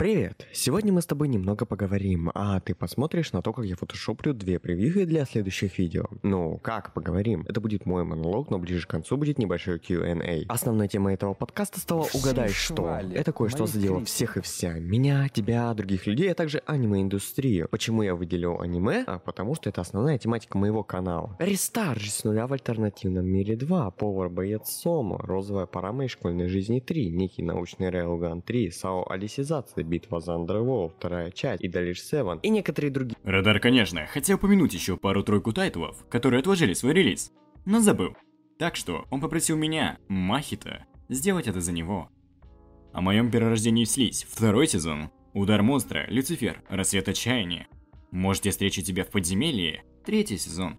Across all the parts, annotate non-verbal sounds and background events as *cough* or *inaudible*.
Привет! Сегодня мы с тобой немного поговорим, а ты посмотришь на то, как я фотошоплю две превьюхи для следующих видео. Ну, как поговорим? Это будет мой монолог, но ближе к концу будет небольшой Q&A. Основная тема этого подкаста стала «Угадай что». Это кое-что задело всех и вся. Меня, тебя, других людей, а также аниме-индустрию. Почему я выделил аниме? А потому что это основная тематика моего канала. Рестарт с нуля в альтернативном мире 2, повар-боец Сома, розовая пора моей школьной жизни 3, некий научный рейлган 3, САО Алисизация, битва за Underworld, вторая часть, IDOLiSH7, и некоторые другие. Радар, конечно, хотел упомянуть еще пару-тройку тайтлов, которые отложили свой релиз, но забыл. Так что он попросил меня, Махита, сделать это за него. О моем перерождении в слизь, второй сезон, Удар монстра, Люцифер, Рассвет отчаяния. Можете встречу тебя в подземелье, третий сезон.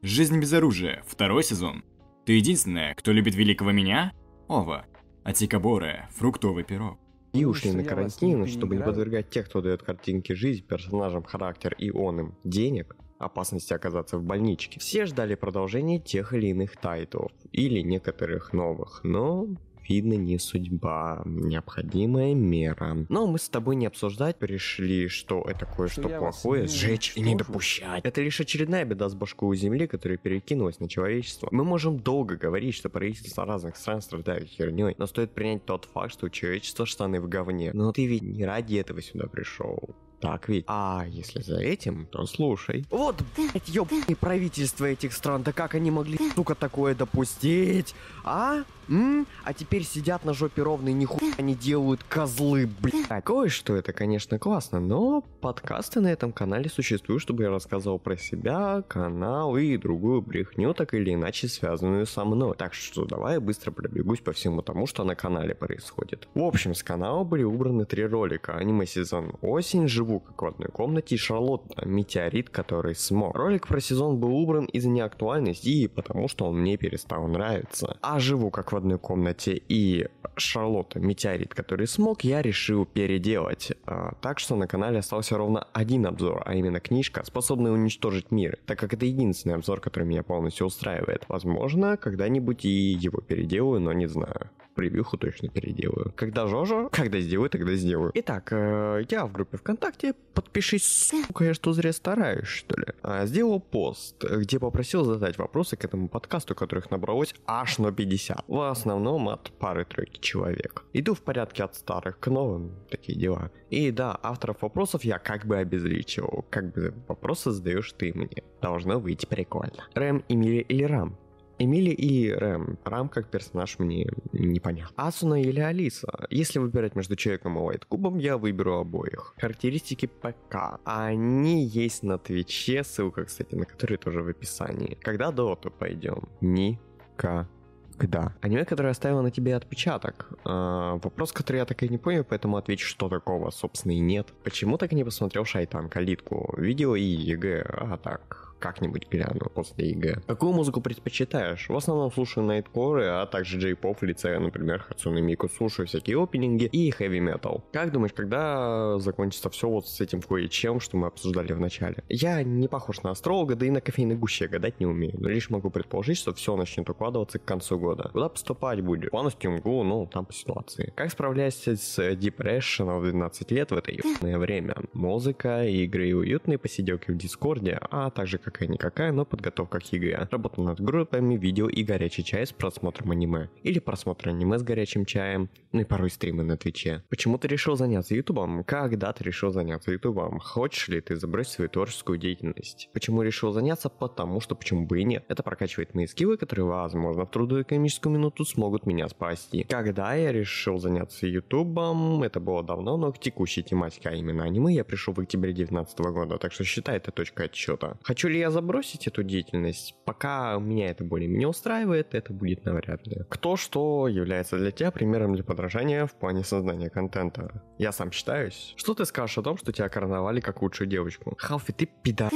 Жизнь без оружия, второй сезон. Ты единственная, кто любит великого меня? Ова. Атикабора, фруктовый пирог. И ушли на карантин, чтобы не подвергать тех, кто дает картинки жизнь, персонажам характер и он им денег, опасности оказаться в больничке. Все ждали продолжения тех или иных тайтлов, или некоторых новых, но видно не судьба, необходимая мера. Но мы с тобой не обсуждать пришли, что это кое-что плохое, сжечь и не допущать. Это лишь очередная беда с башкой у Земли, которая перекинулась на человечество. Мы можем долго говорить, что правительства разных стран страдают херней, но стоит принять тот факт, что у человечества штаны в говне. Но ты ведь не ради этого сюда пришел. Так ведь? А если за этим, то слушай. Вот, блядь, ёбаные правительства этих стран, да как они могли, сука, такое допустить? А? М? А теперь сидят на жопе ровно и нихуя не делают козлы, блядь. Кое-что это, конечно, классно, но подкасты на этом канале существуют, чтобы я рассказывал про себя, канал и другую брехню, так или иначе связанную со мной. Так что давай я быстро пробегусь по всему тому, что на канале происходит. В общем, с канала были убраны три ролика. Аниме сезон осень, живу как в одной комнате и Шарлотта, метеорит, который смог. Ролик про сезон был убран из-за неактуальности и потому, что он мне перестал нравиться. А живу как в одной комнате и Шарлотта Метеорит, который смог, я решил переделать. А, так что на канале остался ровно один обзор, а именно книжка, способная уничтожить мир, так как это единственный обзор, который меня полностью устраивает. Возможно, когда-нибудь и его переделаю, но не знаю превьюху точно переделаю. Когда Жожо, когда сделаю, тогда сделаю. Итак, э, я в группе ВКонтакте, подпишись, сука, я что зря стараюсь, что ли. А, сделал пост, где попросил задать вопросы к этому подкасту, которых набралось аж на 50. В основном от пары-тройки человек. Иду в порядке от старых к новым, такие дела. И да, авторов вопросов я как бы обезличивал. Как бы вопросы задаешь ты мне. Должно выйти прикольно. Рэм, Эмили или Рам? Эмили и Рэм. Рам как персонаж мне непонятно. Асуна или Алиса? Если выбирать между человеком и Lightcube ом, я выберу обоих. Характеристики ПК. Они есть на Твиче, ссылка, кстати, на который тоже в описании. Когда доту пойдем? Никогда когда. Аниме, которое оставило на тебе отпечаток. А, вопрос, который я так и не понял, поэтому отвечу, что такого, собственно, и нет. Почему так и не посмотрел Шайтан Калитку? Видео и ЕГЭ, а так, как-нибудь гляну после ЕГЭ. Какую музыку предпочитаешь? В основном слушаю nightcore ы, а также J-pop в лице, например, Хацуны Мику. Слушаю всякие опенинги и хэви метал. Как думаешь, когда закончится все вот с этим кое-чем, что мы обсуждали в начале? Я не похож на астролога, да и на кофейной гуще гадать не умею, но лишь могу предположить, что все начнет укладываться к концу года. Куда поступать будет? Полностью МГУ, ну, там по ситуации. Как справляешься с depression ом в 12 лет в это ебаное время? Музыка, игры и уютные посиделки в Дискорде, а также как какая-никакая, но подготовка к ЕГЭ. Работа над группами, видео и горячий чай с просмотром аниме. Или просмотр аниме с горячим чаем, ну и порой стримы на Твиче. Почему ты решил заняться Ютубом? Когда ты решил заняться Ютубом? Хочешь ли ты забросить свою творческую деятельность? Почему решил заняться? Потому что почему бы и нет. Это прокачивает мои скиллы, которые, возможно, в трудную экономическую минуту смогут меня спасти. Когда я решил заняться Ютубом, это было давно, но к текущей тематике, а именно аниме, я пришел в октябре 2019 года, так что считай это точка отсчета. Хочу ли я забросить эту деятельность? Пока меня это более-менее устраивает, это будет навряд ли. Кто что является для тебя примером для подражания в плане создания контента? Я сам считаюсь. Что ты скажешь о том, что тебя короновали как лучшую девочку? Халфи, ты пида.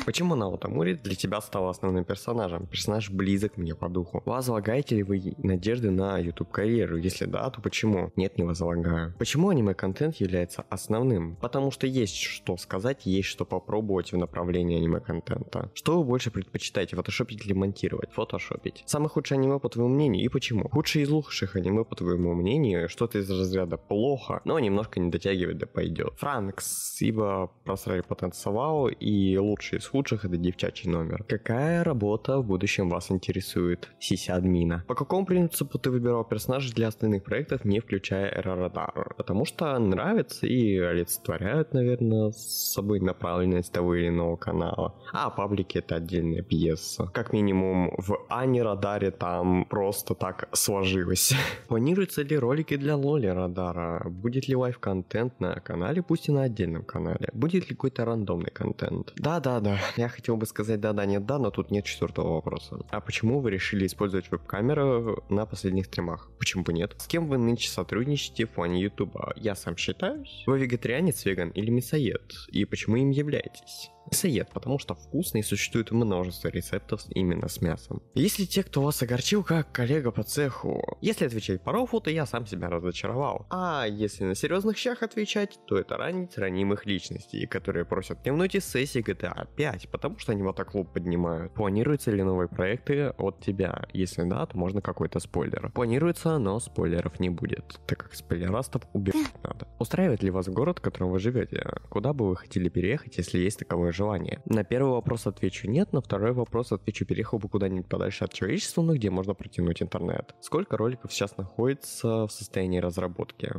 *laughs* Почему Наота Мури для тебя стал основным персонажем? Персонаж близок мне по духу. Возлагаете ли вы надежды на YouTube карьеру? Если да, то почему? Нет, не возлагаю. Почему аниме-контент является основным? Потому что есть что сказать, есть что попробовать в направлении аниме-контента. контента. Что вы больше предпочитаете, фотошопить или монтировать? Фотошопить. Самое худшее аниме, по твоему мнению, и почему? Худшее из лучших аниме, по твоему мнению, что-то из разряда плохо, но немножко не дотягивает да пойдет. Франкс, ибо просрали потенциал, и лучший из худших это девчачий номер. Какая работа в будущем вас интересует? Сисадмина. По какому принципу ты выбирал персонажей для остальных проектов, не включая Ани Радар? Потому что нравится и олицетворяют, наверное, с собой направленность того или иного канала. А паблики это отдельная пьеса. Как минимум в Ани Радаре там просто так сложилось. *laughs* Планируются ли ролики для Лоли Радара? Будет ли live-контент на канале, пусть и на отдельном канале? Будет ли какой-то рандомный контент? Да-да-да, *laughs* я хотел бы сказать да-да, нет да, но тут нет четвертого вопроса. А почему вы решили использовать веб-камеру на последних стримах? Почему бы нет? С кем вы нынче сотрудничаете в плане ютуба? Я сам считаюсь. Вы вегетарианец, веган или мясоед? И почему им являетесь? Мясоед, потому что вкусно и существует множество рецептов именно с мясом. Если те, кто вас огорчил, как коллега по цеху, если отвечать по рофу, то я сам себя разочаровал. А если на серьезных щах отвечать, то это ранить ранимых личностей, которые просят не внуть из сессии GTA 5, потому что они лоб поднимают. Планируются ли новые проекты от тебя? Если да, то можно какой-то спойлер. Планируется, но спойлеров не будет, так как спойлерастов убирать надо. Устраивает ли вас город, в котором вы живете? Куда бы вы хотели переехать, если есть таковое желание? На первый вопрос отвечу нет, на второй вопрос отвечу переехал бы куда-нибудь подальше от человечества, но где можно протянуть интернет. Сколько роликов сейчас находится в состоянии разработки?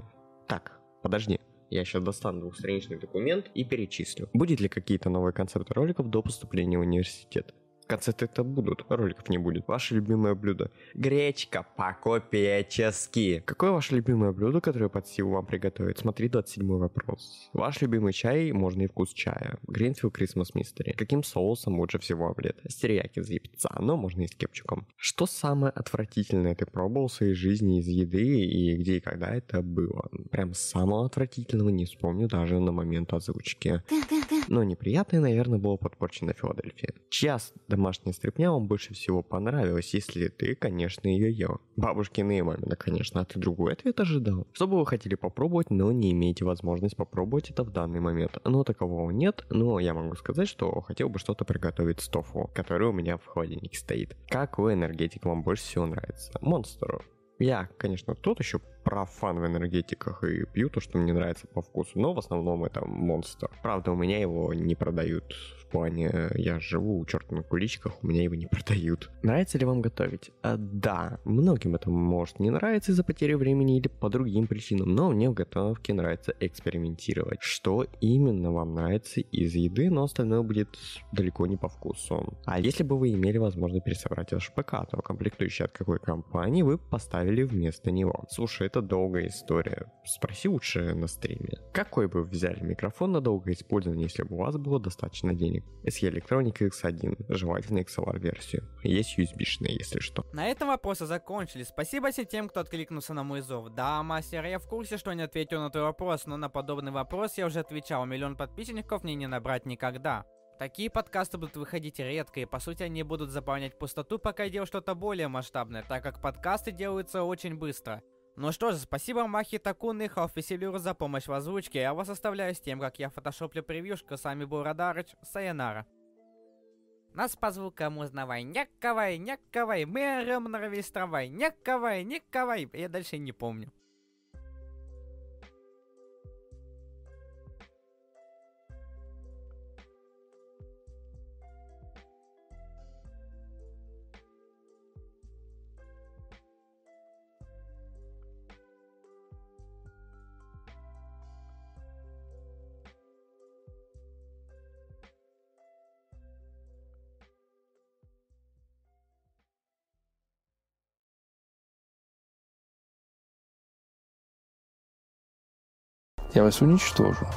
Так, подожди. Я сейчас достану двухстраничный документ и перечислю. Будет ли какие-то новые концепты роликов до поступления в университет? Концерты-то будут, роликов не будет. Ваше любимое блюдо. Гречка по-копеечески. Какое ваше любимое блюдо, которое под силу вам приготовить? Смотри, 27 вопрос. Ваш любимый чай, можно и вкус чая. Гринфилд Christmas Mystery. Каким соусом лучше всего омлет? Стерияки из яйца, но можно и с кепчуком. Что самое отвратительное ты пробовал в своей жизни из еды и где и когда это было? Прям самого отвратительного не вспомню даже на момент озвучки. Но неприятное, наверное, было подпорчено Филадельфия. Чья домашняя стряпня вам больше всего понравилась, если ты, конечно, ее ел? Бабушкина и мамина, конечно, а ты другой ответ ожидал. Что бы вы хотели попробовать, но не имеете возможность попробовать это в данный момент? Но такового нет, но я могу сказать, что хотел бы что-то приготовить с тофу, который у меня в холодильнике стоит. Какой энергетик вам больше всего нравится? Монстр. Я, конечно, тот еще профан в энергетиках и пью то, что мне нравится по вкусу, но в основном это монстр. Правда, у меня его не продают в плане, я живу у черта на куличках, у меня его не *laughs* продают. Нравится ли вам готовить? А, да, многим это может не нравиться из-за потери времени или по другим причинам, но мне в готовке нравится экспериментировать. Что именно вам нравится из еды, но остальное будет далеко не по вкусу. А если бы вы имели возможность пересобрать ваш ПК, то комплектующий от какой компании вы поставили вместо него? Слушай, это долгая история. Спроси лучше на стриме. Какой бы вы взяли микрофон на долгое использование, если бы у вас было достаточно денег? SE Electronic X1, желательно XLR-версию. Есть USB-шная, если что. На этом вопросы закончились. Спасибо всем тем, кто откликнулся на мой зов. Да, мастер, я в курсе, что не ответил на твой вопрос, но на подобный вопрос я уже отвечал. Миллион подписчиков мне не набрать никогда. Такие подкасты будут выходить редко, и по сути они будут заполнять пустоту, пока я делаю что-то более масштабное, так как подкасты делаются очень быстро. Ну что же, спасибо Махи Такун и Халфиселюру за помощь в озвучке, я вас оставляю с тем, как я фотошоплю превьюшку, с вами был Радарыч, Сайонара. Нас по звукам узнавай, няковай, няковай, мы орем на весь трамвай, няковай, няковай, я дальше не помню. Я вас уничтожу.